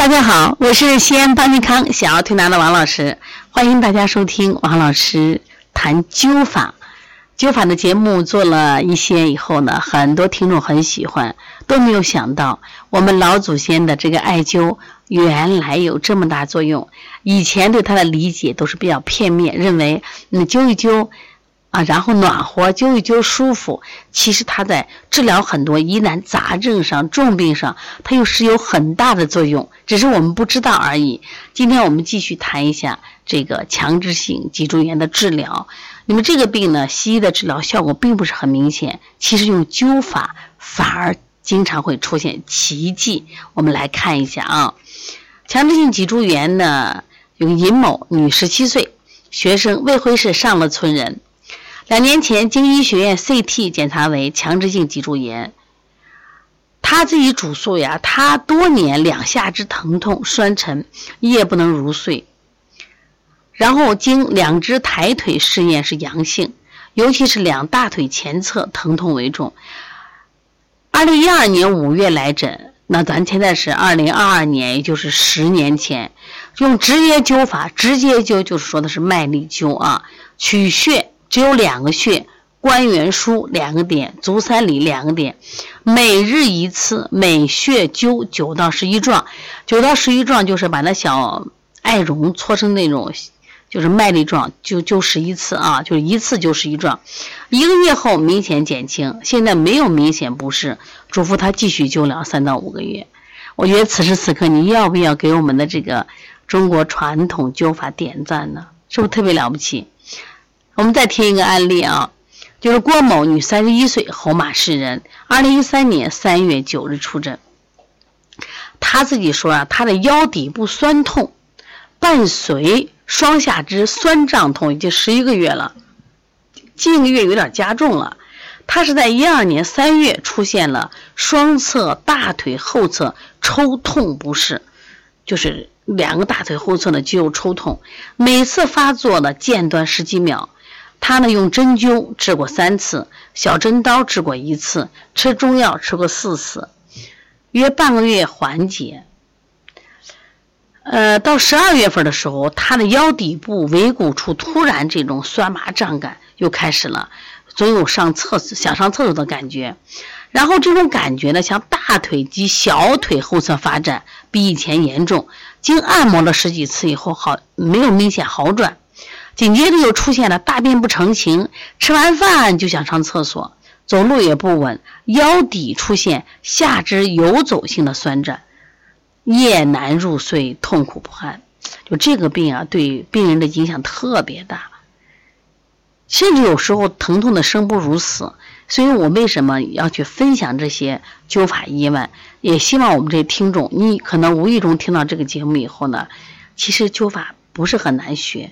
大家好，我是西安邦尼康小儿推拿的王老师，欢迎大家收听王老师谈灸法。灸法的节目做了一些以后呢，很多听众很喜欢，都没有想到我们老祖先的这个艾灸原来有这么大作用。以前对它的理解都是比较片面，认为你灸一灸。啊，然后暖和，灸一灸舒服。其实它在治疗很多疑难杂症上、重病上，它又是有很大的作用，只是我们不知道而已。今天我们继续谈一下这个强制性脊柱炎的治疗。那么这个病呢，西医的治疗效果并不是很明显，其实用灸法反而经常会出现奇迹。我们来看一下啊，强制性脊柱炎呢，有尹某，女，十七岁，学生，卫辉市上乐村人。两年前，经医学院 CT 检查为强直性脊柱炎。他自己主诉呀，他多年两下肢疼痛、酸沉，夜不能入睡。然后经两只抬腿试验是阳性，尤其是两大腿前侧疼痛为重。二零一二年五月来诊，那咱现在是二零二二年，也就是十年前，用直接灸法，直接灸就是说的是麦粒灸啊，取穴。只有两个穴，关元枢两个点，足三里两个点，每日一次，每穴灸九到十一壮。九到十一壮就是把那小艾绒搓成那种，就是麦粒状，就灸十一次啊，就是一次灸十一壮。一个月后明显减轻，现在没有明显不适，嘱咐他继续灸疗三到五个月。我觉得此时此刻，你要不要给我们的这个中国传统灸法点赞呢？是不是特别了不起？我们再听一个案例啊，就是郭某，女，三十一岁，侯马市人，二零一三年三月九日出诊。他自己说啊，他的腰底部酸痛，伴随双下肢酸胀痛，已经十一个月了，近个月有点加重了。他是在一二年三月出现了双侧大腿后侧抽痛不适，就是两个大腿后侧的肌肉抽痛，每次发作呢间断十几秒。他呢用针灸治过三次，小针刀治过一次，吃中药吃过四次，约半个月缓解。呃，到十二月份的时候，他的腰底部尾骨处突然这种酸麻胀感又开始了，总有上厕所想上厕所的感觉。然后这种感觉呢，向大腿及小腿后侧发展，比以前严重。经按摩了十几次以后，好没有明显好转。紧接着又出现了大便不成形，吃完饭就想上厕所，走路也不稳，腰底出现下肢游走性的酸胀，夜难入睡，痛苦不堪。就这个病啊，对病人的影响特别大，甚至有时候疼痛的生不如死。所以我为什么要去分享这些灸法疑问？也希望我们这些听众，你可能无意中听到这个节目以后呢，其实灸法不是很难学。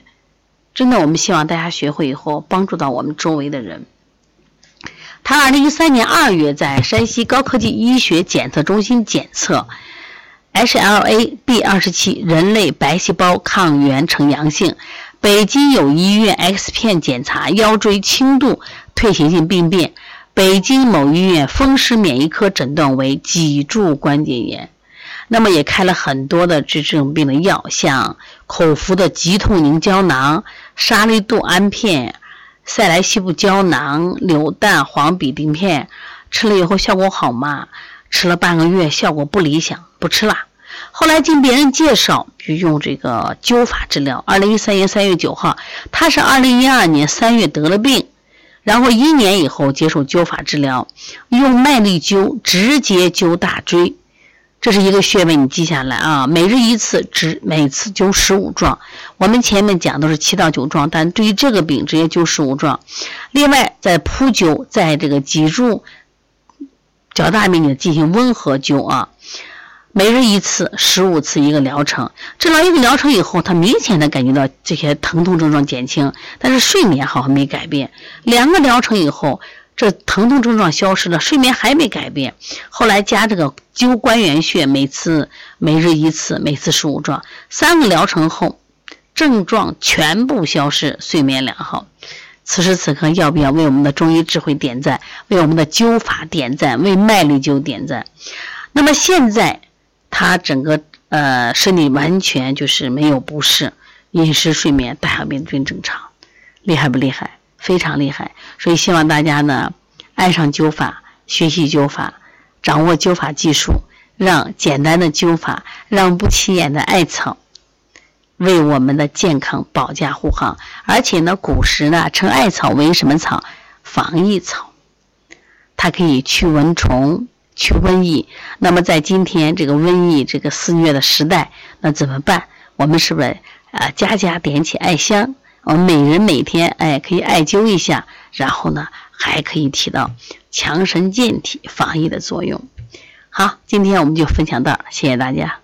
真的，我们希望大家学会以后，帮助到我们周围的人。他二零一三年二月在山西高科技医学检测中心检测，HLA-B 二十七人类白细胞抗原呈阳性。北京友医院 X 片检查腰椎轻度退行性病变。北京某医院风湿免疫科诊断为脊柱关节炎。那么也开了很多的治这种病的药，像口服的急痛宁胶囊、沙利度胺片、塞来昔布胶囊、柳氮黄吡啶片，吃了以后效果好吗？吃了半个月效果不理想，不吃了。后来经别人介绍，就用这个灸法治疗。二零一三年三月九号，他是二零一二年三月得了病，然后一年以后接受灸法治疗，用麦粒灸直接灸大椎。这是一个穴位，你记下来啊！每日一次，只每次灸十五壮。我们前面讲都是七到九壮，但对于这个病，直接灸十五壮。另外，在扑灸，在这个脊柱较大面积进行温和灸啊。每日一次，十五次一个疗程。治疗一个疗程以后，他明显的感觉到这些疼痛症状减轻，但是睡眠好像没改变。两个疗程以后。这疼痛症状消失了，睡眠还没改变。后来加这个灸关元穴，每次每日一次，每次十五壮。三个疗程后，症状全部消失，睡眠良好。此时此刻，要不要为我们的中医智慧点赞？为我们的灸法点赞？为麦粒灸点赞？那么现在，他整个呃，身体完全就是没有不适，饮食、睡眠、大小便均正常，厉害不厉害？非常厉害。所以希望大家呢，爱上灸法，学习灸法，掌握灸法技术，让简单的灸法，让不起眼的艾草，为我们的健康保驾护航。而且呢，古时呢称艾草为什么草？防疫草，它可以驱蚊虫。去瘟疫，那么在今天这个瘟疫这个肆虐的时代，那怎么办？我们是不是啊家家点起艾香？我们每人每天哎可以艾灸一下，然后呢还可以起到强身健体、防疫的作用。好，今天我们就分享到，谢谢大家。